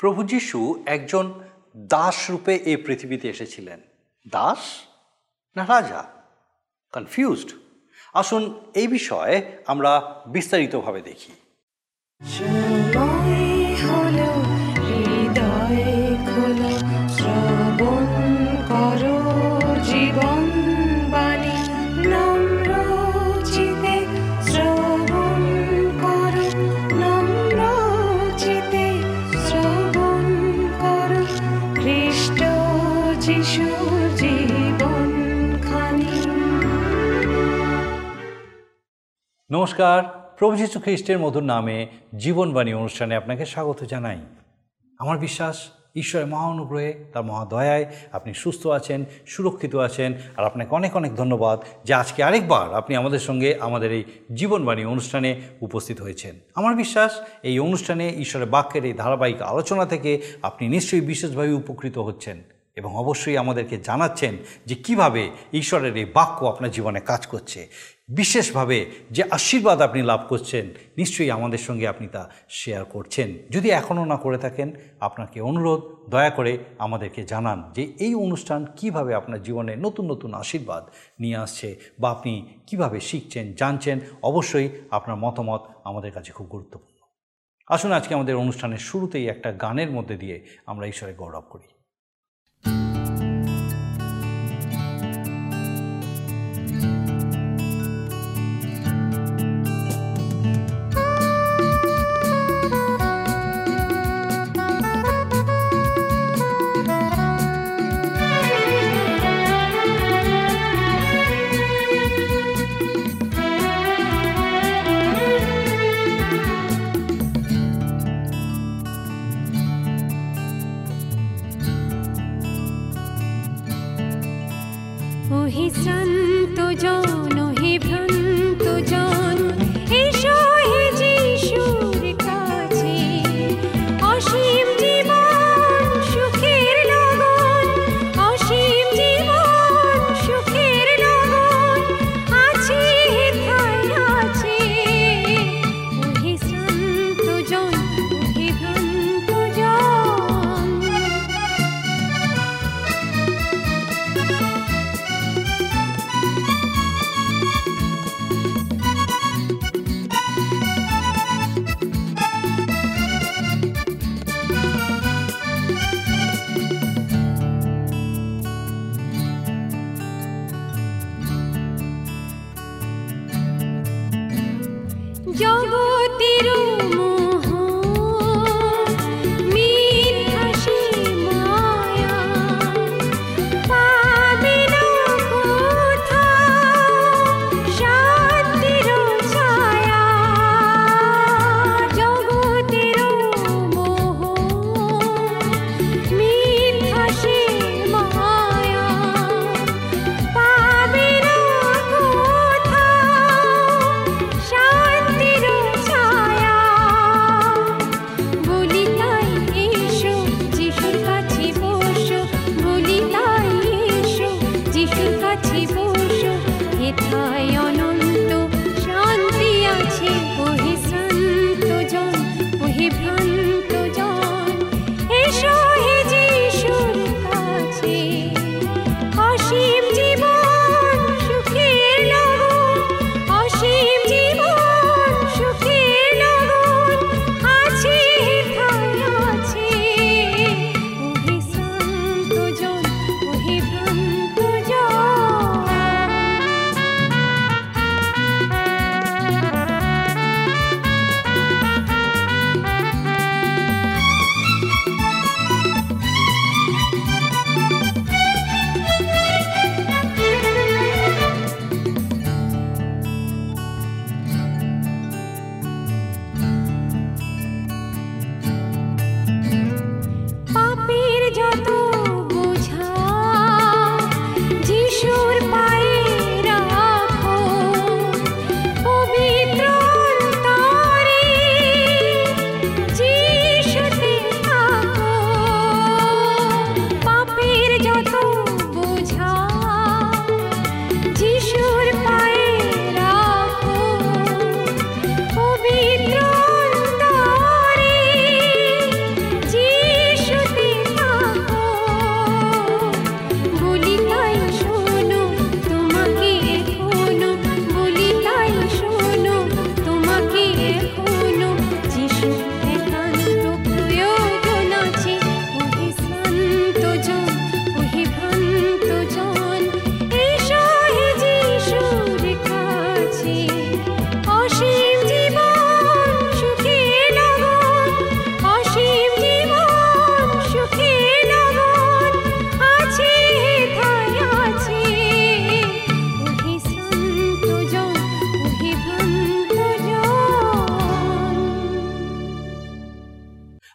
প্রভু যীশু একজন দাস রূপে এই পৃথিবীতে এসেছিলেন। দাস না রাজা? কনফিউজড আসুন এই বিষয়ে আমরা বিস্তারিতভাবে দেখি। নমস্কার। প্রভু যীশু খ্রিস্টের মধুর নামে জীবনবাণী অনুষ্ঠানে আপনাকে স্বাগত জানাই। আমার বিশ্বাস, ঈশ্বরের মহা অনুগ্রহে, তার মহাদয়ায় আপনি সুস্থ আছেন, সুরক্ষিত আছেন, আর আপনাকে অনেক অনেক ধন্যবাদ যে আজকে আরেকবার আপনি আমাদের সঙ্গে আমাদের এই জীবনবাণী অনুষ্ঠানে উপস্থিত হয়েছেন। আমার বিশ্বাস, এই অনুষ্ঠানে ঈশ্বরের বাক্যের এই ধারাবাহিক আলোচনা থেকে আপনি নিশ্চয়ই বিশেষভাবে উপকৃত হচ্ছেন। এবং অবশ্যই আমাদেরকে জানাচ্ছেন যে কীভাবে ঈশ্বরের এই বাক্য আপনার জীবনে কাজ করছে। বিশেষভাবে যে আশীর্বাদ আপনি লাভ করছেন, নিশ্চয়ই আমাদের সঙ্গে আপনি তা শেয়ার করছেন। যদি এখনও না করে থাকেন, আপনাকে অনুরোধ, দয়া করে আমাদেরকে জানান যে এই অনুষ্ঠান কীভাবে আপনার জীবনে নতুন নতুন আশীর্বাদ নিয়ে আসছে বা আপনি কীভাবে শিখছেন, জানছেন, অবশ্যই আপনার মতামত আমাদের কাছে খুব গুরুত্বপূর্ণ। আসুন আজকে আমাদের অনুষ্ঠানের শুরুতেই একটা গানের মধ্যে দিয়ে আমরা ঈশ্বরের গৌরব করি।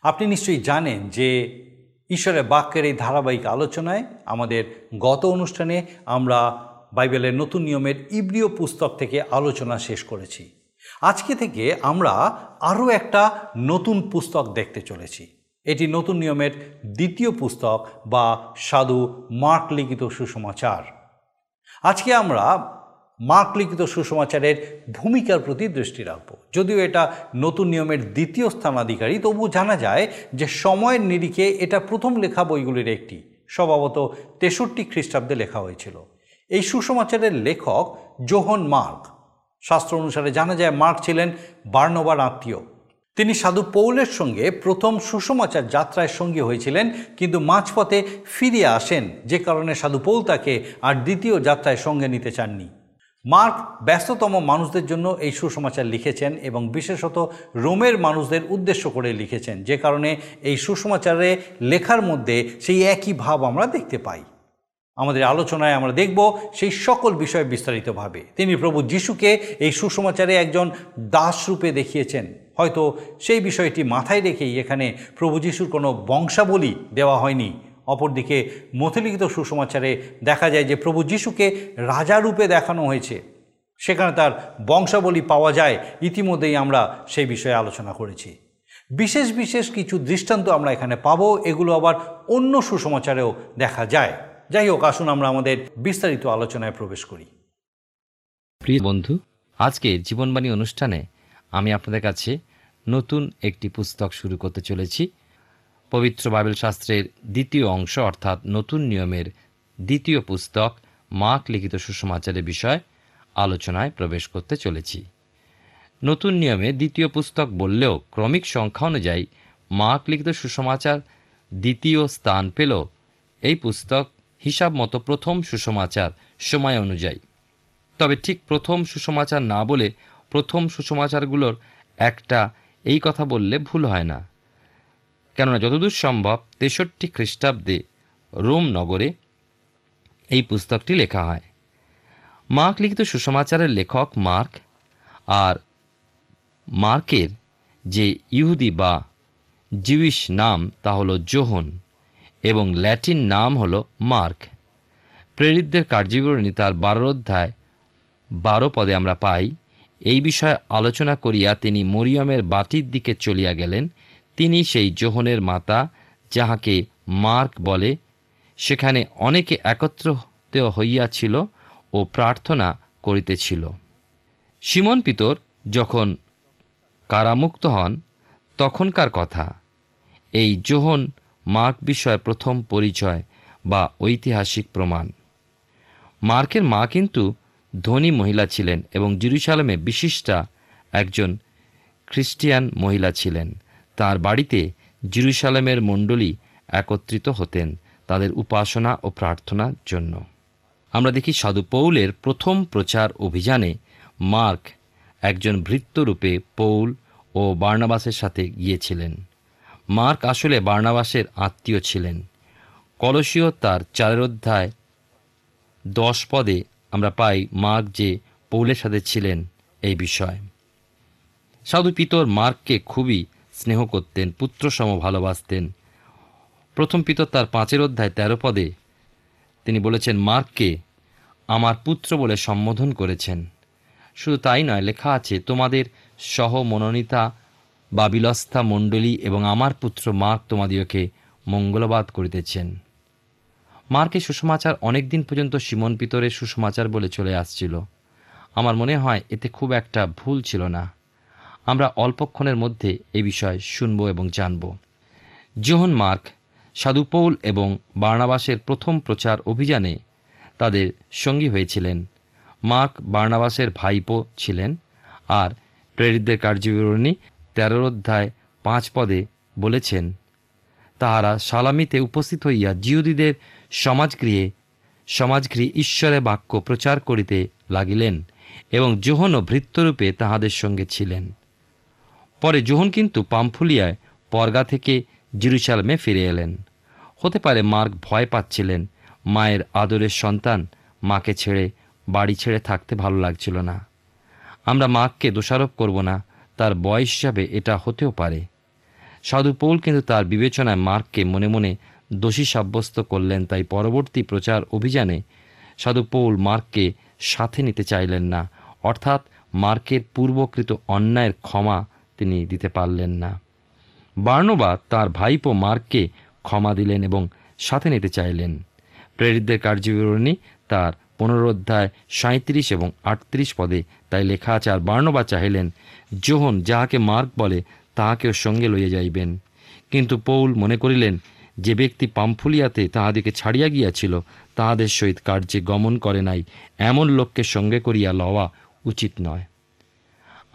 আপনি নিশ্চয়ই জানেন যে ঈশ্বরের বাক্যের এই ধারাবাহিক আলোচনায় আমাদের গত অনুষ্ঠানে আমরা বাইবেলের নতুন নিয়মের ইব্রিয় পুস্তক থেকে আলোচনা শেষ করেছি। আজকে থেকে আমরা আরও একটা নতুন পুস্তক দেখতে চলেছি। এটি নতুন নিয়মের দ্বিতীয় পুস্তক বা সাধু মার্ক লিখিত সুসমাচার। আজকে আমরা মার্ক লিখিত সুসমাচারের ভূমিকার প্রতি দৃষ্টি রাখব। যদিও এটা নতুন নিয়মের দ্বিতীয় স্থানাধিকারী, তবু জানা যায় যে সময়ের নিরিখে এটা প্রথম লেখা বইগুলির একটি, স্বভাবত তেষট্টি খ্রিস্টাব্দে লেখা হয়েছিল। এই সুসমাচারের লেখক জোহন মার্ক। শাস্ত্র অনুসারে জানা যায় মার্ক ছিলেন বার্নবার আত্মীয়। তিনি সাধু পৌলের সঙ্গে প্রথম সুসমাচার যাত্রায় সঙ্গী হয়েছিলেন, কিন্তু মাঝপথে ফিরে আসেন, যে কারণে সাধু পৌল তাকে আর দ্বিতীয় যাত্রায় সঙ্গে নিতে চাননি। মার্ক ব্যস্ততম মানুষদের জন্য এই সুসমাচার লিখেছেন এবং বিশেষত রোমের মানুষদের উদ্দেশ্য করে লিখেছেন। যে কারণে এই সুসমাচারে লেখার মধ্যে সেই একই ভাব আমরা দেখতে পাই। আমাদের আলোচনায় আমরা দেখব সেই সকল বিষয়ে বিস্তারিতভাবে। তিনি প্রভু যিশুকে এই সুসমাচারে একজন দাস রূপে দেখিয়েছেন। হয়তো সেই বিষয়টি মাথায় রেখেই এখানে প্রভু যিশুর কোনো বংশাবলী দেওয়া হয়নি। অপরদিকে মথিলিখিত সুসমাচারে দেখা যায় যে প্রভু যিশুকে রাজা রূপে দেখানো হয়েছে। সেখানে তার বংশাবলী পাওয়া যায়। ইতিমধ্যেই আমরা সেই বিষয়ে আলোচনা করেছি। বিশেষ বিশেষ কিছু দৃষ্টান্ত আমরা এখানে পাবো। এগুলো আবার অন্য সুসমাচারেও দেখা যায়। যাই হোক, আসুন আমরা আমাদের বিস্তারিত আলোচনায় প্রবেশ করি। প্রিয় বন্ধু, আজকে জীবনবাণী অনুষ্ঠানে আমি আপনাদের কাছে নতুন একটি পুস্তক শুরু করতে চলেছি। পবিত্র বাইবেল শাস্ত্রের দ্বিতীয় অংশ, অর্থাৎ নতুন নিয়মের দ্বিতীয় পুস্তক মাক লিখিত সুসমাচারের বিষয় আলোচনায় প্রবেশ করতে চলেছি। নতুন নিয়মে দ্বিতীয় পুস্তক বললেও ক্রমিক সংখ্যা অনুযায়ী মাক লিখিত সুসমাচার দ্বিতীয় স্থান পেল। এই পুস্তক হিসাব মতো প্রথম সুসমাচার সময় অনুযায়ী। তবে ঠিক প্রথম সুসমাচার না বলে প্রথম সুসমাচারগুলোর একটা এই কথা বললে ভুল হয় না। কেননা যতদূর সম্ভব তেষট্টি খ্রিস্টাব্দে রোম নগরে এই পুস্তকটি লেখা হয়। মার্ক লিখিত সুসমাচারের লেখক মার্ক আর মার্কের যে ইহুদি বা জিউইশ নাম তা হলো জোহন এবং ল্যাটিন নাম হলো মার্ক। প্রেরিতদের কার্যবিবরণী তার বারো অধ্যায় বারো পদে আমরা পাই, এই বিষয়ে আলোচনা করিয়া তিনি মরিয়মের বাটির দিকে চলিয়া গেলেন তিনি সেই জোহনের মাতা, যাহাকে মার্ক বলে। সেখানে অনেকে একত্রিত হইয়াছিল ও প্রার্থনা করিতেছিল। সিমন পিতর যখন কারামুক্ত হন, তখনকার কথা। এই জোহন মার্ক বিষয়ে প্রথম পরিচয় বা ঐতিহাসিক প্রমাণ। মার্কের মা কিন্তু ধনী মহিলা ছিলেন এবং জেরুসালেমে বিশিষ্টা একজন খ্রিস্টিয়ান মহিলা ছিলেন। তার বাড়িতে জেরুসালেমের মণ্ডলী একত্রিত হতেন তাদের উপাসনা ও প্রার্থনার জন্য। আমরা দেখি সাধু পৌলের প্রথম প্রচার অভিযানে মার্ক একজন ভৃত্যরূপে পৌল ও বার্নাবাসের সাথে গিয়েছিলেন। মার্ক আসলে বার্নাবাসের আত্মীয় ছিলেন। কলসীয় তার চারের অধ্যায় দশ পদে আমরা পাই মার্ক যে পৌলের সাথে ছিলেন এই বিষয়। সাধু পিতর মার্ককে খুবই স্নেহ করতেন, পুত্রসম ভালোবাসতেন। প্রথম পিতর তার পাঁচের অধ্যায় তেরো পদে তিনি বলেছেন, মার্ককে আমার পুত্র বলে সম্বোধন করেছেন। শুধু তাই নয়, লেখা আছে, তোমাদের সহ মনোনীতা বাবিলস্থা মণ্ডলী এবং আমার পুত্র মার্ক তোমাদিওকে মঙ্গলবাদ করিতেছেন। মার্কে সুষমাচার অনেক দিন পর্যন্ত সিমন পিতরের সুষমাচার বলে চলে আসছিল। আমার মনে হয়, এতে খুব একটা ভুল ছিল না। আমরা অল্পক্ষণের মধ্যে এ বিষয় শুনব এবং জানব। জোহন মার্ক সাধুপৌল এবং বার্নাবাসের প্রথম প্রচার অভিযানে তাদের সঙ্গী হয়েছিলেন। মার্ক বার্নাবাসের ভাইপো ছিলেন আর প্রেরিতদের কার্যবিবরণী তেরোর অধ্যায় পাঁচ পদে বলেছেন, তাহারা সালামিতে উপস্থিত হইয়া জিহুদীদের সমাজগৃহে সমাজগৃহে ঈশ্বরের বাক্য প্রচার করিতে লাগিলেন এবং জোহনও ভৃত্যরূপে তাহাদের সঙ্গে ছিলেন। পরে জোহন কিন্তু পামফুলিয়ায় পর্গা থেকে জিরুসালামে ফিরে এলেন। হতে পারে মার্ক ভয় পাচ্ছিলেন, মায়ের আদরের সন্তান মাকে ছেড়ে বাড়ি ছেড়ে থাকতে ভালো লাগছিল না। আমরা মার্ককে দোষারোপ করব না, তার বয়স হিসাবে এটা হতেও পারে। সাধু পৌল কিন্তু তার বিবেচনায় মার্ককে মনে মনে দোষী সাব্যস্ত করলেন, তাই পরবর্তী প্রচার অভিযানে সাধু পৌল মার্ককে সাথে নিতে চাইলেন না। অর্থাৎ মার্কের পূর্বকৃত অন্যায়ের ক্ষমা তিনি দিতে পারলেন না। বার্নবা তার ভাইপো মার্ককে ক্ষমা দিলেন এবং সাথে নিতে চাইলেন। প্রেরিতদের কার্যবিবরণী তার পনেরো অধ্যায় সাঁত্রিশ এবং আটত্রিশ পদে তাই লেখা আছে, আর বার্নবা চাহিলেন যোহন যাহাকে মার্ক বলে, তাহাকেও সঙ্গে লইয়া যাইবেন। কিন্তু পৌল মনে করিলেন, যে ব্যক্তি পাম্ফুলিয়াতে তাহাদিকে ছাড়িয়া গিয়াছিল, তাহাদের সহিত কার্যে গমন করে নাই, এমন লোককে সঙ্গে করিয়া লওয়া উচিত নয়।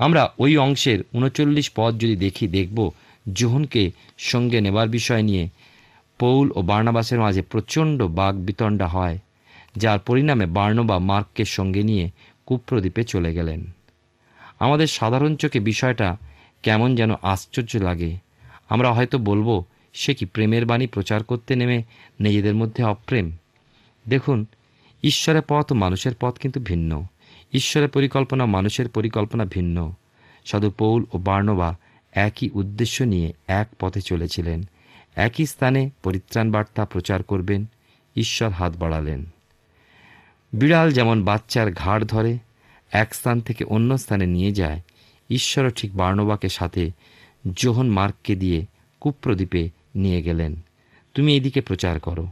আমরা ওই অংশের উনচল্লিশ পদ যদি দেখি, দেখব জোহনকে সঙ্গে নেবার বিষয় নিয়ে। পৌল ও বার্নাবাসের মাঝে প্রচণ্ড বাঘ বিতণ্ডা হয়, যার পরিণামে বার্নবা মার্ককে সঙ্গে নিয়ে কুপ্রদ্বীপে চলে গেলেন। আমাদের সাধারণ চোখে বিষয়টা কেমন যেন আশ্চর্য লাগে। আমরা হয়তো বলব, সে কি প্রেমের বাণী প্রচার করতে নেমে নিজেদের মধ্যে অপ্রেম? দেখুন, ঈশ্বরের পথ ও মানুষের পথ কিন্তু ভিন্ন। ঈশ্বরের পরিকল্পনা মানুষের পরিকল্পনা ভিন্ন। সাধু পৌল ও বার্নবা একই উদ্দেশ্য নিয়ে এক পথে চলেছিলেন। একই স্থানে পরিত্রাণ বার্তা প্রচার করবেন, ঈশ্বর হাত বাড়ালেন। বিড়াল যেমন বাচ্চার ঘাড় ধরে, এক স্থান থেকে অন্য স্থানে নিয়ে যায়, ঈশ্বরও ঠিক বার্নবাকে সাথে জোহন মার্ককে দিয়ে কুপ্রদ্বীপে নিয়ে গেলেন। তুমি এদিকে প্রচার করো।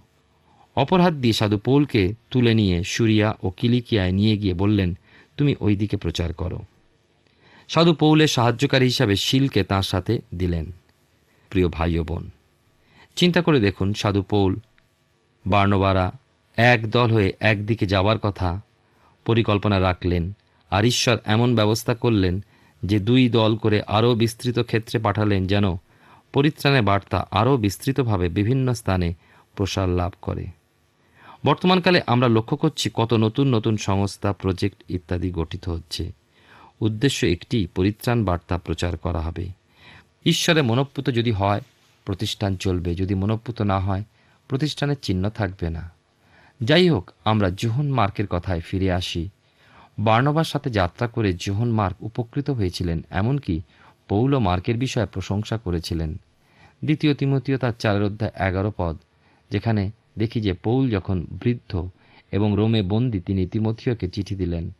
অপর হাত দিয়ে সাধু পৌলকে তুলে নিয়ে সুরিয়া ও কিলিকিয়ায় নিয়ে গিয়ে বললেন তুমি ওই দিকে প্রচার করো। সাধু পৌলের সাহায্যকারী হিসাবে শিলকে তার সাথে দিলেন। প্রিয় ভাই ও বোন, চিন্তা করে দেখুন, সাধু পৌল, বার্নবারা এক দল হয়ে একদিকে যাওয়ার কথা পরিকল্পনা রাখলেন আর ঈশ্বর এমন ব্যবস্থা করলেন যে দুই দল করে আরও বিস্তৃত ক্ষেত্রে পাঠালেন যেন পরিত্রাণের বার্তা আরও বিস্তৃতভাবে বিভিন্ন স্থানে প্রসার লাভ করে। বর্তমানকালে আমরা লক্ষ্য করছি কত নতুন নতুন সংস্থা, প্রজেক্ট ইত্যাদি গঠিত হচ্ছে। উদ্দেশ্য একটি, পরিত্রাণ বার্তা প্রচার করা হবে। ঈশ্বরে মনপ্পুত যদি হয়, প্রতিষ্ঠান চলবে। যদি মনপ্পুত না হয়, প্রতিষ্ঠানের চিহ্ন থাকবে না। যাই হোক, আমরা জোহন মার্কের কথায় ফিরে আসি। বার্নবার সাথে যাত্রা করে জোহন মার্ক উপকৃত হয়েছিলেন, এমনকি পৌল মার্কের বিষয়ে প্রশংসা করেছিলেন। দ্বিতীয় তিমতীয় তার চারের অধ্যায় এগারো পদ, যেখানে দেখি যে পৌল যখন বৃদ্ধ এবং রোমে বন্দি, তিনি তিমথিয়কে চিঠি দিলেন,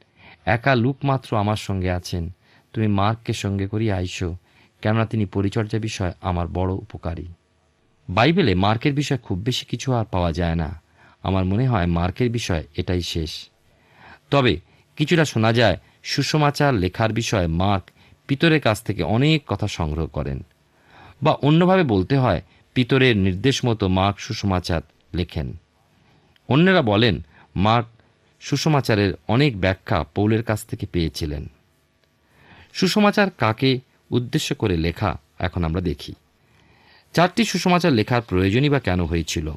একা লুক মাত্র আমার সঙ্গে আছেন। তুমি মার্ককে সঙ্গে করিয়া আইসো, কেননা তিনি পরিচর্যা বিষয় আমার বড় উপকারী। বাইবেলে মার্কের বিষয় খুব বেশি কিছু আর পাওয়া যায় না। আমার মনে হয় মার্কের বিষয় এটাই শেষ। তবে কিছুটা শোনা যায়, সুষমাচার লেখার বিষয়ে মার্ক পিতরের কাছ থেকে অনেক কথা সংগ্রহ করেন। বা অন্যভাবে বলতে হয়, পিতরের নির্দেশ মতো মার্ক সুষমাচার লেখেন। অন্যরা বলেন, মার্ক সুষমাচারের অনেক ব্যাখ্যা পৌলের কাছ থেকে পেয়েছিলেন। সুষমাচার কাকে উদ্দেশ্য করে লেখা এখন আমরা দেখি। চারটি সুষমাচার লেখার প্রয়োজনই বা কেন হয়েছিল?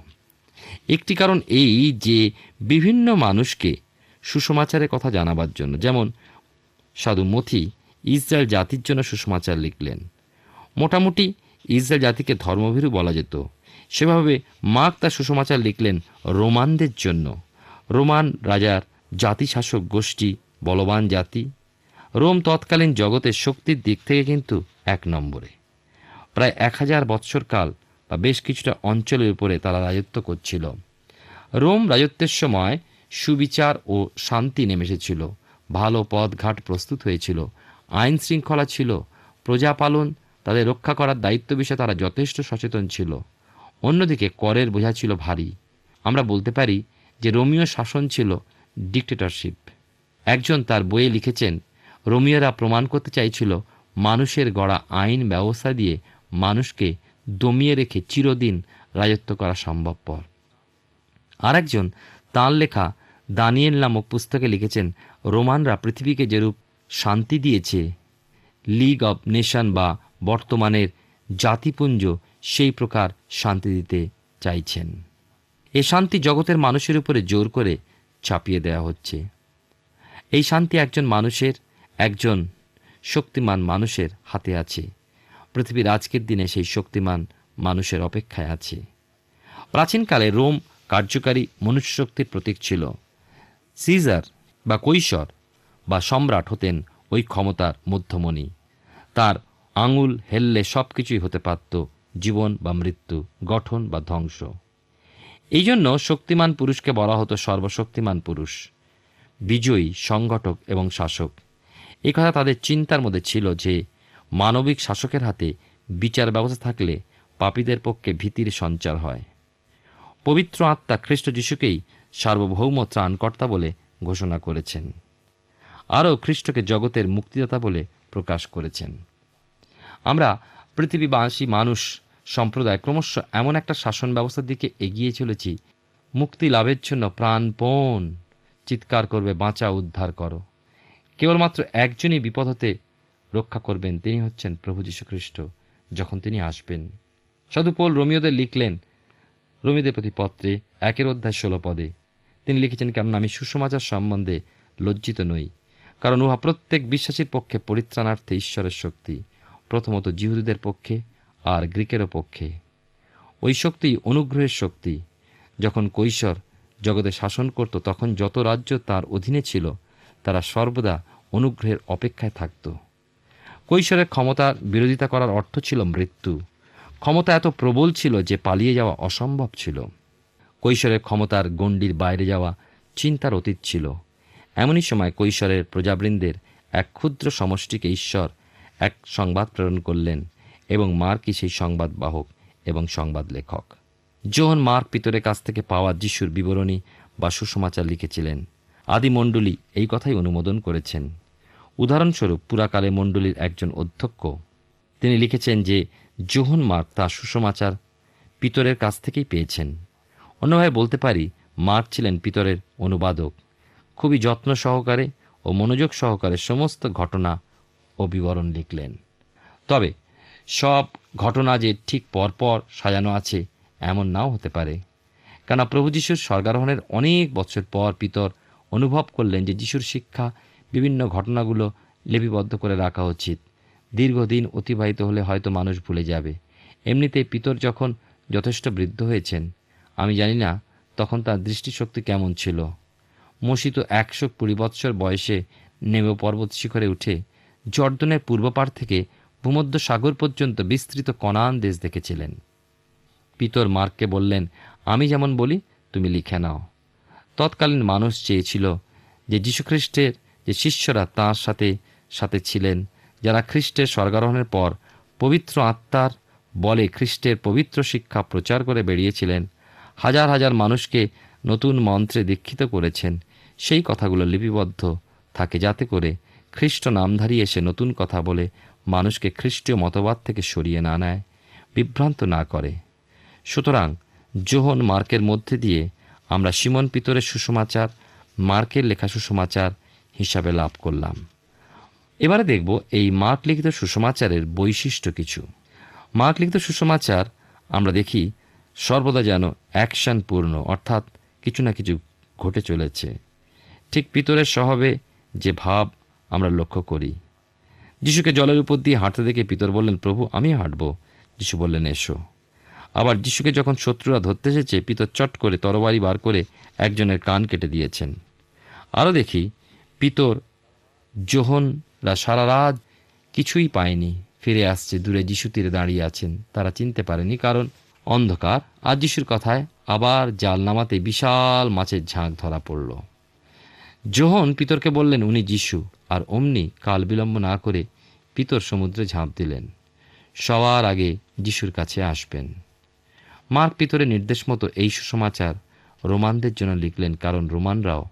একটি কারণ এই যে বিভিন্ন মানুষকে সুষমাচারের কথা জানাবার জন্য, যেমন সাধু মথি ইসরায়েল জাতির জন্য সুষমাচার লিখলেন। মোটামুটি ইসরায়েল জাতিকে ধর্মভীরু বলা যেত। সেভাবে মার্ক তার সুষমাচার লিখলেন রোমানদের জন্য। রোমান রাজার জাতিশাসক গোষ্ঠী, বলবান জাতি। রোম তৎকালীন জগতের শক্তির দিক থেকে কিন্তু এক নম্বরে। প্রায় এক হাজার বৎসরকাল বা বেশ কিছুটা অঞ্চলের উপরে তারা রাজত্ব করছিল। রোম রাজত্বের সময় সুবিচার ও শান্তি নেমে এসেছিল ভালো পথঘাট প্রস্তুত হয়েছিল। আইন শৃঙ্খলা ছিল। প্রজাপালন, তাদের রক্ষা করার দায়িত্ব বিষয়ে তারা যথেষ্ট সচেতন ছিল। অন্যদিকে করের বোঝা ছিল ভারী। আমরা বলতে পারি যে রোমিও শাসন ছিল ডিক্টেটরশিপ একজন তার বইয়ে লিখেছেন রোমিওরা প্রমাণ করতে চাইছিল মানুষের গড়া আইন ব্যবস্থা দিয়ে মানুষকে দমিয়ে রেখে চিরদিন রাজত্ব করা সম্ভবপর। আরেকজন তাঁর লেখা দানিয়েল নামক পুস্তকে লিখেছেন, রোমানরা পৃথিবীকে যেরূপ শান্তি দিয়েছে, লিগ অব নেশন বা বর্তমানের জাতিপুঞ্জ সেই প্রকার শান্তি দিতে চাইছেন। এই শান্তি জগতের মানুষের উপরে জোর করে চাপিয়ে দেওয়া হচ্ছে। এই শান্তি একজন মানুষের, একজন শক্তিমান মানুষের হাতে আছে। পৃথিবীর আজকের দিনে সেই শক্তিমান মানুষের অপেক্ষায় আছে। প্রাচীনকালে রোম কার্যকারী মনুষ্যশক্তির প্রতীক ছিল। সিজার বা কৈশর বা সম্রাট হতেন ওই ক্ষমতার মধ্যমণি। তার আঙুল হেললে সব কিছুই হতে পারত জীবন বা মৃত্যু, গঠন বা ধ্বংস। এই জন্য শক্তিমান পুরুষকে বলা হতো সর্বশক্তিমান পুরুষ। বিজয়ী, সংগঠক এবং শাসক। এই কথা তাদের চিন্তার মধ্যে ছিল যে, মানবিক শাসকের হাতে বিচার ব্যবস্থা থাকলে পাপীদের পক্ষে ভীতির সঞ্চার হয়। পবিত্র আত্মা খ্রিস্ট যিশুকেই সার্বভৌম ত্রাণকর্তা বলে ঘোষণা করেছেন। আরও খ্রিস্টকে জগতের মুক্তিদাতা বলে প্রকাশ করেছেন। আমরা পৃথিবীবাসী মানুষ সম্প্রদায় ক্রমশ এমন একটা শাসন ব্যবস্থার দিকে এগিয়ে চলেছি। মুক্তি লাভের জন্য প্রাণপণ চিৎকার করবে বাঁচা উদ্ধার করো। কেবলমাত্র একজনই বিপদ হতে রক্ষা করবেন, তিনি হচ্ছেন প্রভু যীশু খ্রিস্ট যখন তিনি আসবেন। সাধু পোল রোমিওদের লিখলেন, রোমিওদের প্রতি পত্রে, একের অধ্যায় ষোলো পদে, তিনি লিখেছেন, কেননা আমি সুসমাচার সম্বন্ধে লজ্জিত নই, কারণ উহা প্রত্যেক বিশ্বাসীর পক্ষে পরিত্রাণার্থে ঈশ্বরের শক্তি। প্রথমত জিহুদীদের পক্ষে আর গ্রিকেরও পক্ষে। ওই শক্তি অনুগ্রহের শক্তি। যখন কৈশোর জগতে শাসন করত, তখন যত রাজ্য তার অধীনে ছিল, তারা সর্বদা অনুগ্রহের অপেক্ষায় থাকত। কৈশোরের ক্ষমতার বিরোধিতা করার অর্থ ছিল মৃত্যু। ক্ষমতা এত প্রবল ছিল যে পালিয়ে যাওয়া অসম্ভব ছিল। কৈশোরের ক্ষমতার গণ্ডির বাইরে যাওয়া চিন্তার অতীত ছিল। এমনই সময় কৈশোরের প্রজাবৃন্দের এক ক্ষুদ্র সমষ্টিকে ঈশ্বর এক সংবাদ প্রেরণ করলেন এবং মার্কই সেই সংবাদ বাহক এবং সংবাদ লেখক। যোহন মার্ক পিতরের কাছ থেকে পাওয়া যিশুর বিবরণী বা সুসমাচার লিখেছিলেন। আদিমণ্ডলী এই কথাই অনুমোদন করেছেন। উদাহরণস্বরূপ, পুরাকালে মণ্ডলীর একজন অধ্যক্ষ, তিনি লিখেছেন যে যোহন মার্ক তার সুসমাচার পিতরের কাছ থেকেই পেয়েছেন। অন্যভাবে বলতে পারি মার্ক ছিলেন পিতরের অনুবাদক। খুবই যত্ন সহকারে ও মনোযোগ সহকারে সমস্ত ঘটনা ও বিবরণ লিখলেন। তবে সব ঘটনা যে ঠিক পরপর সাজানো আছে, এমন নাও হতে পারে। কেননা প্রভু যিশুর স্বর্গারোহণের অনেক বছর পর পিতর অনুভব করলেন যে যিশুর শিক্ষা বিভিন্ন ঘটনাগুলো লিপিবদ্ধ করে রাখা উচিত। দীর্ঘদিন অতিবাহিত হলে হয়তো মানুষ ভুলে যাবে। এমনিতেই পিতর যখন যথেষ্ট বৃদ্ধ হয়েছেন, আমি জানি না তখন তার দৃষ্টিশক্তি কেমন ছিল। মসিত একশো কুড়ি বৎসর বয়সে নেমে পর্বত শিখরে উঠে জর্দনের পূর্বপার থেকে ভূমধ্য সাগর পর্যন্ত বিস্তৃত কনান দেশ দেখেছিলেন। পিতর মার্ককে বললেন, আমি যেমন বলি, তুমি লিখে নাও। তৎকালীন মানুষ চেয়েছিল যে যীশুখ্রিস্টের যে শিষ্যরা তাঁর সাথে সাথে ছিলেন, যারা খ্রিস্টের স্বর্গারোহণের পর পবিত্র আত্মার বলে খ্রিস্টের পবিত্র শিক্ষা প্রচার করে বেরিয়েছিলেন, হাজার হাজার মানুষকে নতুন মন্ত্রে দীক্ষিত করেছেন। সেই কথাগুলো লিপিবদ্ধ থাকে যাতে করে খ্রিস্ট নামধারী এসে নতুন কথা বলে মানুষকে খ্রিস্টীয় মতবাদ থেকে সরিয়ে না নেয়, বিভ্রান্ত না করে। সুতরাং জোহন মার্কের মধ্যে দিয়ে আমরা সিমন পিতরের সুসমাচার, মার্কের লেখা সুসমাচার হিসাবে লাভ করলাম। এবারে দেখব এই মার্ক লিখিত সুসমাচারের বৈশিষ্ট্য কিছু। মার্ক লিখিত সুসমাচার আমরা দেখি সর্বদা যেন অ্যাকশনপূর্ণ, অর্থাৎ কিছু না কিছু ঘটে চলেছে। ঠিক পিতরের স্বভাবে যে ভাব আমরা লক্ষ্য করি। যিশুকে জলের উপর দিয়ে হাঁটতে দেখে পিতর বললেন, প্রভু, আমি হাঁটব। যিশু বললেন, এসো। আবার যিশুকে যখন শত্রুরা ধরতে এসেছে, পিতর চট করে তরবারি বার করে একজনের কান কেটে দিয়েছেন। আরও দেখি, পিতর জোহনরা সারা রাত কিছুই পায়নি, ফিরে আসছে, দূরে যিশু তীরে দাঁড়িয়ে আছেন। তারা চিনতে পারেনি, কারণ অন্ধকার। আর যিশুর কথায় আবার জাল নামাতে বিশাল মাছের ঝাঁক ধরা পড়ল। জোহন পিতরকে বললেন, উনি যিশু। আর অমনি কাল বিলম্ব না করে পিতর সমুদ্রে ঝাঁপ দিলেন। সবার আগে যিশুর কাছে আসবেন। মার্ক পিতরের নির্দেশ মতো এই সুসমাচার রোমানদের জন্য লিখলেন, কারণ রোমানরাও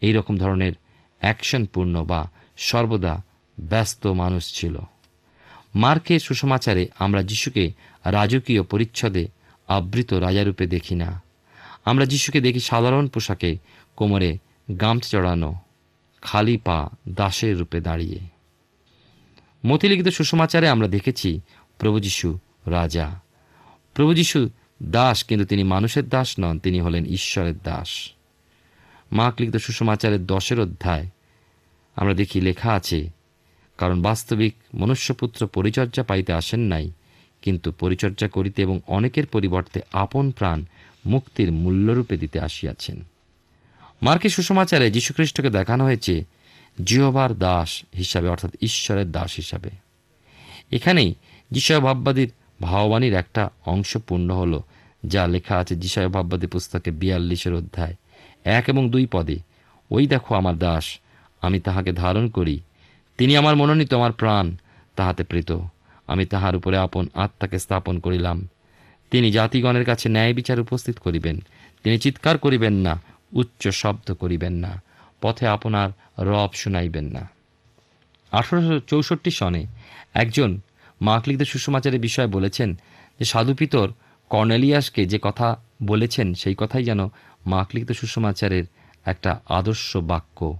এই রকম ধরনের অ্যাকশনপূর্ণ বা সর্বদা ব্যস্ত মানুষ ছিল। মার্কের সুসমাচারে আমরা যিশুকে রাজকীয় পরিচ্ছদে আবৃত রাজারূপে দেখি না। আমরা যিশুকে দেখি সাধারণ পোশাকে কোমরে গামছা চড়ানো। খালি পা দাসের রূপে দাঁড়িয়ে। মতিলিখিত সুষমাচারে আমরা দেখেছি প্রভু যিশু রাজা। প্রভু যিশু দাস, কিন্তু তিনি মানুষের দাস নন, তিনি হলেন ঈশ্বরের দাস। মার্ক লিখিত সুসমাচারের দশের অধ্যায় আমরা দেখি লেখা আছে, কারণ বাস্তবিক মনুষ্যপুত্র পরিচর্যা পাইতে আসেন নাই, কিন্তু পরিচর্যা করিতে এবং অনেকের পরিবর্তে আপন প্রাণ মুক্তির মূল্যরূপে দিতে আসিয়াছেন। মার্কের সুসমাচারে যীশুখ্রিস্টকে দেখানো হয়েছে জিহবার দাস হিসাবে, অর্থাৎ ঈশ্বরের দাস হিসাবে। এখানেই যিশয় ভাববাদীর ভাববাণীর একটা অংশ পূর্ণ হলো, যা লেখা আছে যিশয় ভাববাদী পুস্তকে বিয়াল্লিশের অধ্যায়, এক এবং দুই পদে। ওই দেখো আমার দাস, আমি তাহাকে ধারণ করি। তিনি আমার মনোনীত, আমার প্রাণ তাহাতে প্রীত। আমি তাহার উপরে আপন আত্মাকে স্থাপন করিলাম। তিনি জাতিগণের কাছে ন্যায় বিচার উপস্থিত করিবেন। তিনি চিৎকার করিবেন না উচ্চ শব্দ করিবেন না, পথে আপনার রব শুনাইবেন না। আঠারোশো চৌষট্টি সনে একজন মাকলিকদের সুষমাচারের বিষয়ে বলেছেন যে, সাধু পিতর কর্নেলিয়াসকে যে কথা বলেছেন, সেই কথাই যেন মাকলিকদের সুষমাচারের একটা আদর্শ বাক্য।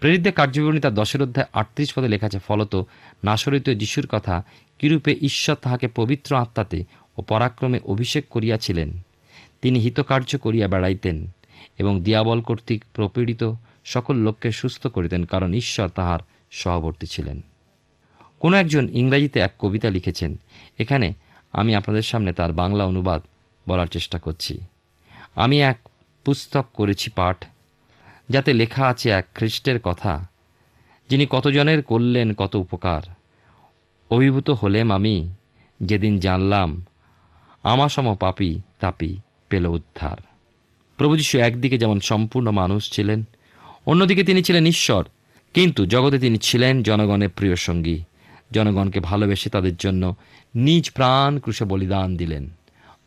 প্রেরিতদের কার্যবিবরণী তার দশের অধ্যায় আটত্রিশ পদে লেখা আছে, ফলত নাসরিত যিশুর কথা কিরূপে ঈশ্বর তাহাকে পবিত্র আত্মাতে ও পরাক্রমে অভিষেক করিয়াছিলেন? তিনি হিতকার্য করিয়া বেড়াইতেন। এবং দিয়াবল কর্তৃক প্রপীড়িত সকল লোককে সুস্থ করিতেন কারণ ঈশ্বর তাহার সহবর্তী ছিলেন। কোনো একজন ইংরাজিতে এক কবিতা লিখেছেন, এখানে আমি আপনাদের সামনে তার বাংলা অনুবাদ বলার চেষ্টা করছি। আমি এক পুস্তক করেছি পাঠ, যাতে লেখা আছে এক খ্রিস্টের কথা, যিনি কতজনের করলেন কত উপকার। অভিভূত হলেম আমি, যেদিন জানলাম, আমার সম পাপি তাপি পেল উদ্ধার। প্রভু যীশু একদিকে যেমন সম্পূর্ণ মানুষ ছিলেন, অন্যদিকে তিনি ছিলেন ঈশ্বর। কিন্তু জগতে তিনি ছিলেন জনগণের প্রিয় সঙ্গী, জনগণকে ভালোবেসে তাদের জন্য নিজ প্রাণ ক্রুশে বলিদান দিলেন।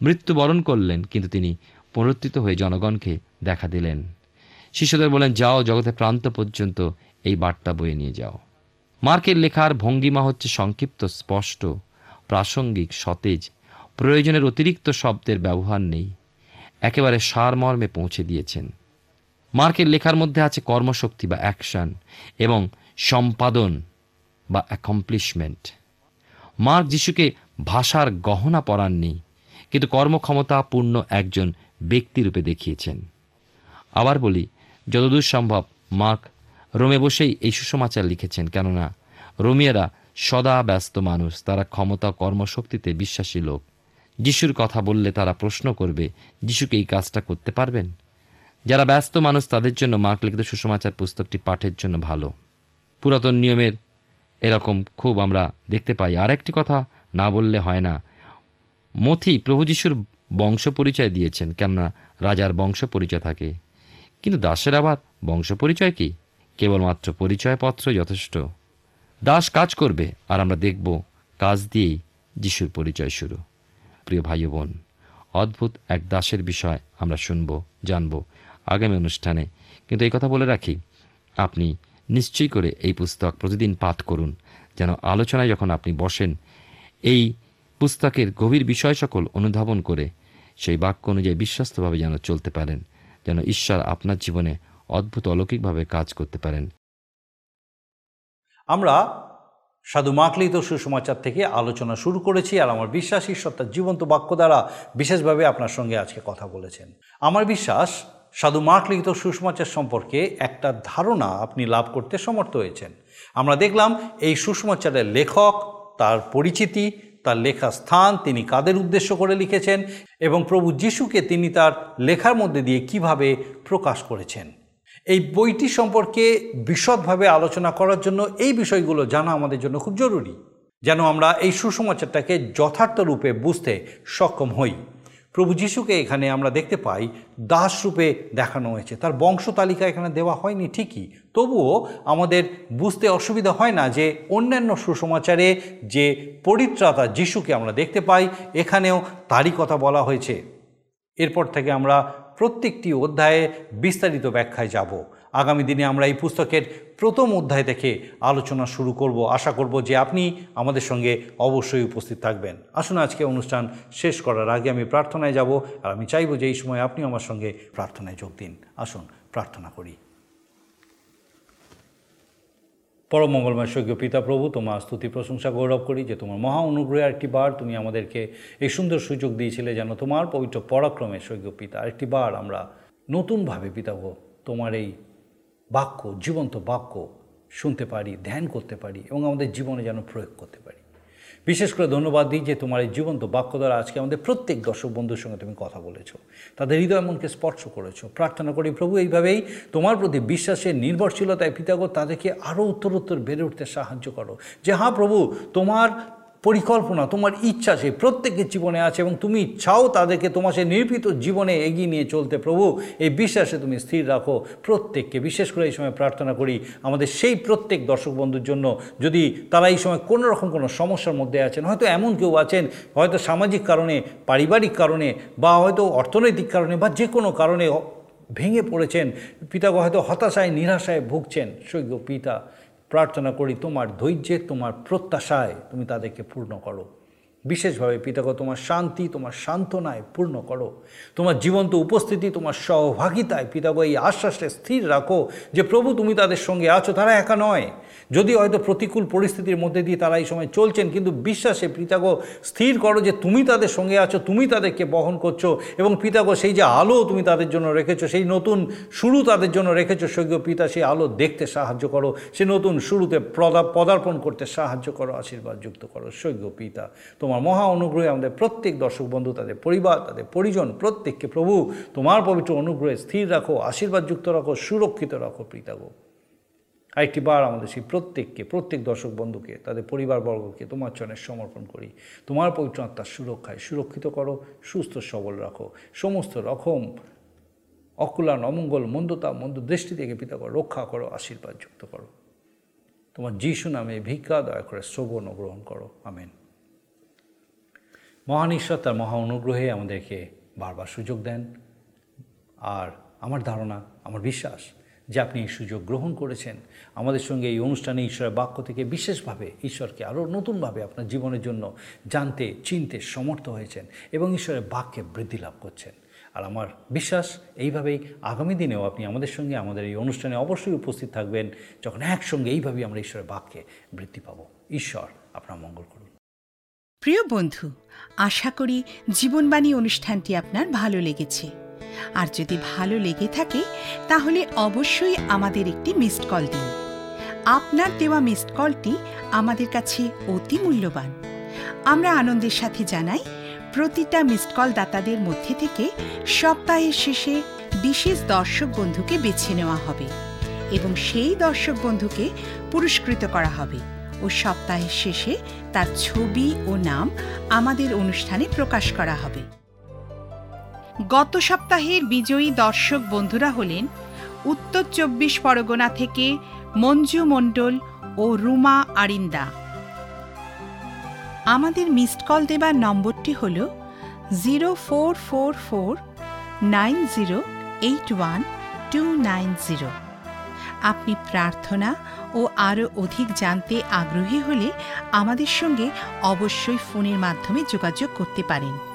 মৃত্যুবরণ করলেন, কিন্তু তিনি পুনরুত্থিত হয়ে জনগণকে দেখা দিলেন। শিশুদের বলেন, যাও, জগতে প্রান্ত পর্যন্ত এই বার্তা বয়ে নিয়ে যাও। মার্কের লেখার ভঙ্গিমা হচ্ছে সংক্ষিপ্ত, স্পষ্ট, প্রাসঙ্গিক, সতেজ। প্রয়োজনের অতিরিক্ত শব্দের ব্যবহার নেই। একেবারে সারমর্মে পৌঁছে দিয়েছেন। মার্কের লেখার মধ্যে আছে কর্মশক্তি বা অ্যাকশন এবং সম্পাদন বা অ্যাকমপ্লিশমেন্ট। মার্ক যিশুকে ভাষার গহনা পরাননি, কিন্তু কর্মক্ষমতাপূর্ণ একজন ব্যক্তিরূপে দেখিয়েছেন। আবার বলি, যতদূর সম্ভব মার্ক রোমে বসেই এই সুসমাচার লিখেছেন, কেননা রোমিয়ারা সদা ব্যস্ত মানুষ, তারা ক্ষমতা কর্মশক্তিতে বিশ্বাসী লোক। যিশুর কথা বললে তারা প্রশ্ন করবে যিশুকে এই কাজটা করতে পারবেন? যারা ব্যস্ত মানুষ, তাদের জন্য মার্ক লিখিত সুসমাচার পুস্তকটি পাঠের জন্য ভালো। পুরাতন নিয়মের এরকম খুব আমরা দেখতে পাই। আর একটি কথা না বললে হয় না। মথি প্রভু যিশুর বংশ পরিচয় দিয়েছেন, কেননা রাজার বংশ পরিচয় থাকে। কিন্তু দাসের আবার বংশ পরিচয় কি? কেবলমাত্র পরিচয়পত্র যথেষ্ট। দাস কাজ করবে, আর আমরা দেখব কাজ দিয়েই যিশুর পরিচয় শুরু। প্রিয় ভাই বোন, অদ্ভুত এক দাসের বিষয় আমরা শুনব, জানব আগামী অনুষ্ঠানে। কিন্তু এই কথা বলে রাখি, আপনি নিশ্চয়ই করে এই পুস্তক প্রতিদিন পাঠ করুন। যেন আলোচনায় যখন আপনি বসেন, এই পুস্তকের গভীর বিষয় সকল অনুধাবন করে সেই বাক্য অনুযায়ী বিশ্বস্তভাবে যেন চলতে পারেন, যেন ঈশ্বর আপনার জীবনে অদ্ভুত অলৌকিকভাবে কাজ করতে পারেন। আমরা সাধু মাকলিত সুসমাচার থেকে আলোচনা শুরু করেছি আর আমার বিশ্বাস ঈশ্বর তার জীবন্ত বাক্য দ্বারা বিশেষভাবে আপনার সঙ্গে আজকে কথা বলেছেন। আমার বিশ্বাস সাধু মার্ক লিখিত সুসমাচার সম্পর্কে একটা ধারণা আপনি লাভ করতে সমর্থ হয়েছেন। আমরা দেখলাম এই সুসমাচারের লেখক, তার পরিচিতি, তার লেখা স্থান তিনি কাদের উদ্দেশ্য করে লিখেছেন এবং প্রভু যিশুকে তিনি তার লেখার মধ্যে দিয়ে কীভাবে প্রকাশ করেছেন। এই বইটি সম্পর্কে বিশদভাবে আলোচনা করার জন্য এই বিষয়গুলো জানা আমাদের জন্য খুব জরুরি, যেন আমরা এই সুসমাচারটাকে যথার্থ রূপে বুঝতে সক্ষম হই। প্রভু যিশুকে এখানে আমরা দেখতে পাই, দাস রূপে দেখানো হয়েছে। তার বংশ তালিকা এখানে দেওয়া হয়নি ঠিকই, তবুও আমাদের বুঝতে অসুবিধা হয় না যে অন্যান্য সুসমাচারে যে পরিত্রাতা যিশুকে আমরা দেখতে পাই, এখানেও তারই কথা বলা হয়েছে। এরপর থেকে আমরা প্রত্যেকটি অধ্যায়ে বিস্তারিত ব্যাখ্যায় যাব। আগামী দিনে আমরা এই পুস্তকের প্রথম অধ্যায় থেকে আলোচনা শুরু করব। আশা করব যে আপনি আমাদের সঙ্গে অবশ্যই উপস্থিত থাকবেন। আসুন আজকে অনুষ্ঠান শেষ করার আগে আমি প্রার্থনায় যাব আর আমি চাইব যে এই সময় আপনি আমার সঙ্গে প্রার্থনায় যোগ দিন। আসুন, প্রার্থনা করি। পরম মঙ্গলময় স্বর্গীয় পিতা প্রভু, তোমার স্তুতি প্রশংসা গৌরব করি যে তোমার মহা অনুগ্রহে আরেকটি বার তুমি আমাদেরকে এই সুন্দর সুযোগ দিয়েছিলে যেন তোমার পবিত্র পরাক্রমে স্বর্গীয় পিতা আরেকটি বার আমরা নতুনভাবে পিতাব তোমার এই বাক্য, জীবন্ত বাক্য শুনতে পারি, ধ্যান করতে পারি এবং আমাদের জীবনে যেন প্রয়োগ করতে পারি। বিশেষ করে ধন্যবাদ দিই যে তোমার এই জীবন্ত বাক্য দ্বারা আজকে আমাদের প্রত্যেক দর্শক বন্ধুর সঙ্গে তুমি কথা বলেছ। তাদের হৃদয় মনকে স্পর্শ করেছ। প্রার্থনা করি, প্রভু, এইভাবেই তোমার প্রতি বিশ্বাসের নির্ভরশীলতায় পিতাগ তাদেরকে আরও উত্তরোত্তর বেড়ে উঠতে সাহায্য করো। যে হ্যাঁ প্রভু, তোমার পরিকল্পনা, তোমার ইচ্ছা সেই প্রত্যেকের জীবনে আছে এবং তুমি চাও তাদেরকে, তোমার সেই নির্ভীত জীবনে এগিয়ে নিয়ে চলতে। প্রভু, এই বিশ্বাসে তুমি স্থির রাখো প্রত্যেককে। বিশেষ করে এই সময় প্রার্থনা করি আমাদের সেই প্রত্যেক দর্শক বন্ধুর জন্য, যদি তারা এই সময় কোনো রকম কোনো সমস্যার মধ্যে আছেন, হয়তো এমন কেউ আছেন, হয়তো সামাজিক কারণে, পারিবারিক কারণে বা হয়তো অর্থনৈতিক কারণে বা যে কোনো কারণে ভেঙে পড়েছেন পিতাকে হয়তো হতাশায়, নিরাশায় ভুগছেন সৈক্য পিতা। প্রার্থনা করি তোমার ধৈর্যে, তোমার প্রত্যাশায় তুমি তাদেরকে পূর্ণ করো। বিশেষভাবে পিতাগ, তোমার শান্তি, তোমার সান্ত্বনায় পূর্ণ করো। তোমার জীবন্ত উপস্থিতি, তোমার সহভাগিতায় পিতাগ, এই আশ্বাসে স্থির রাখো যে প্রভু তুমি তাদের সঙ্গে আছো, তারা একা নয়। যদি হয়তো প্রতিকূল পরিস্থিতির মধ্যে দিয়ে তারা এই সময় চলছেন, কিন্তু বিশ্বাসে পিতাগ স্থির করো যে তুমি তাদের সঙ্গে আছো, তুমি তাদেরকে বহন করছ এবং পিতাগ সেই যে আলো তুমি তাদের জন্য রেখেছো, সেই নতুন শুরু তাদের জন্য রেখেছো, স্বর্গীয় পিতা সেই আলো দেখতে সাহায্য করো সে নতুন শুরুতে পদা পদার্পণ করতে সাহায্য করো, আশীর্বাদ যুক্ত করো, স্বর্গীয় পিতা। তোমার মহা অনুগ্রহে আমাদের প্রত্যেক দর্শক বন্ধু, তাদের পরিবার, তাদের পরিজন, প্রত্যেককে প্রভু, তোমার পবিত্র অনুগ্রহে স্থির রাখো, আশীর্বাদ যুক্ত রাখো, সুরক্ষিত রাখো পিতাগো। আরেকটি বার আমাদের সেই প্রত্যেককে, প্রত্যেক দর্শক বন্ধুকে, তাদের পরিবারবর্গকে, তোমার চরণে সমর্পণ করি। তোমার পবিত্র আত্মার সুরক্ষায় সুরক্ষিত করো, সুস্থ, সবল রাখো। সমস্ত রকম অকুলান, অমঙ্গল, মন্দতা, মন্দ দৃষ্টি থেকে পিতা করো, রক্ষা করো, আশীর্বাদ যুক্ত করো। তোমার যিশু নামে ভিক্ষা, দয়া করে শ্রবণ গ্রহণ করো। আমেন। মহান ঈশ্বর তার মহা অনুগ্রহে আমাদেরকে বারবার সুযোগ দেন। আর আমার ধারণা, আমার বিশ্বাস যে আপনি এই সুযোগ গ্রহণ করেছেন। আমাদের সঙ্গে এই অনুষ্ঠানে ঈশ্বরের বাক্য থেকে বিশেষভাবে ঈশ্বরকে আরও নতুনভাবে আপনার জীবনের জন্য জানতে, চিনতে সমর্থ হয়েছেন এবং ঈশ্বরের বাক্যে বৃদ্ধি লাভ করছেন। আর আমার বিশ্বাস, এইভাবেই আগামী দিনেও আপনি আমাদের সঙ্গে আমাদের এই অনুষ্ঠানে অবশ্যই উপস্থিত থাকবেন, যখন একসঙ্গে এইভাবেই আমরা ঈশ্বরের বাক্যে বৃদ্ধি পাব। ঈশ্বর আপনার মঙ্গল করুন। প্রিয় বন্ধু, আশা করি জীবনবাণী অনুষ্ঠানটি আপনার ভালো লেগেছে। আর যদি ভালো লেগে থাকে, তাহলে অবশ্যই আমাদের একটি মিসড কল দিন। আপনার দেওয়া মিসড কলটি আমাদের কাছে অতি মূল্যবান। আমরা আনন্দের সাথে জানাই, প্রতিটা মিসড কল দাতাদের মধ্যে থেকে সপ্তাহের শেষে বিশেষ দর্শক বন্ধুকে বেছে নেওয়া হবে এবং সেই দর্শক বন্ধুকে পুরস্কৃত করা হবে ও সপ্তাহের শেষে তার ছবি ও নাম আমাদের অনুষ্ঠানে প্রকাশ করা হবে। গত সপ্তাহের বিজয়ী দর্শক বন্ধুরা হলেন উত্তর চব্বিশ পরগনা থেকে মঞ্জু মণ্ডল ও রুমা আরিন্দা। আমাদের মিসড কল দেবার নম্বরটি হল zero four four four nine zero eight one two nine zero. আপনি প্রার্থনা ও আরও অধিক জানতে আগ্রহী হলে আমাদের সঙ্গে অবশ্যই ফোনের মাধ্যমে যোগাযোগ করতে পারেন।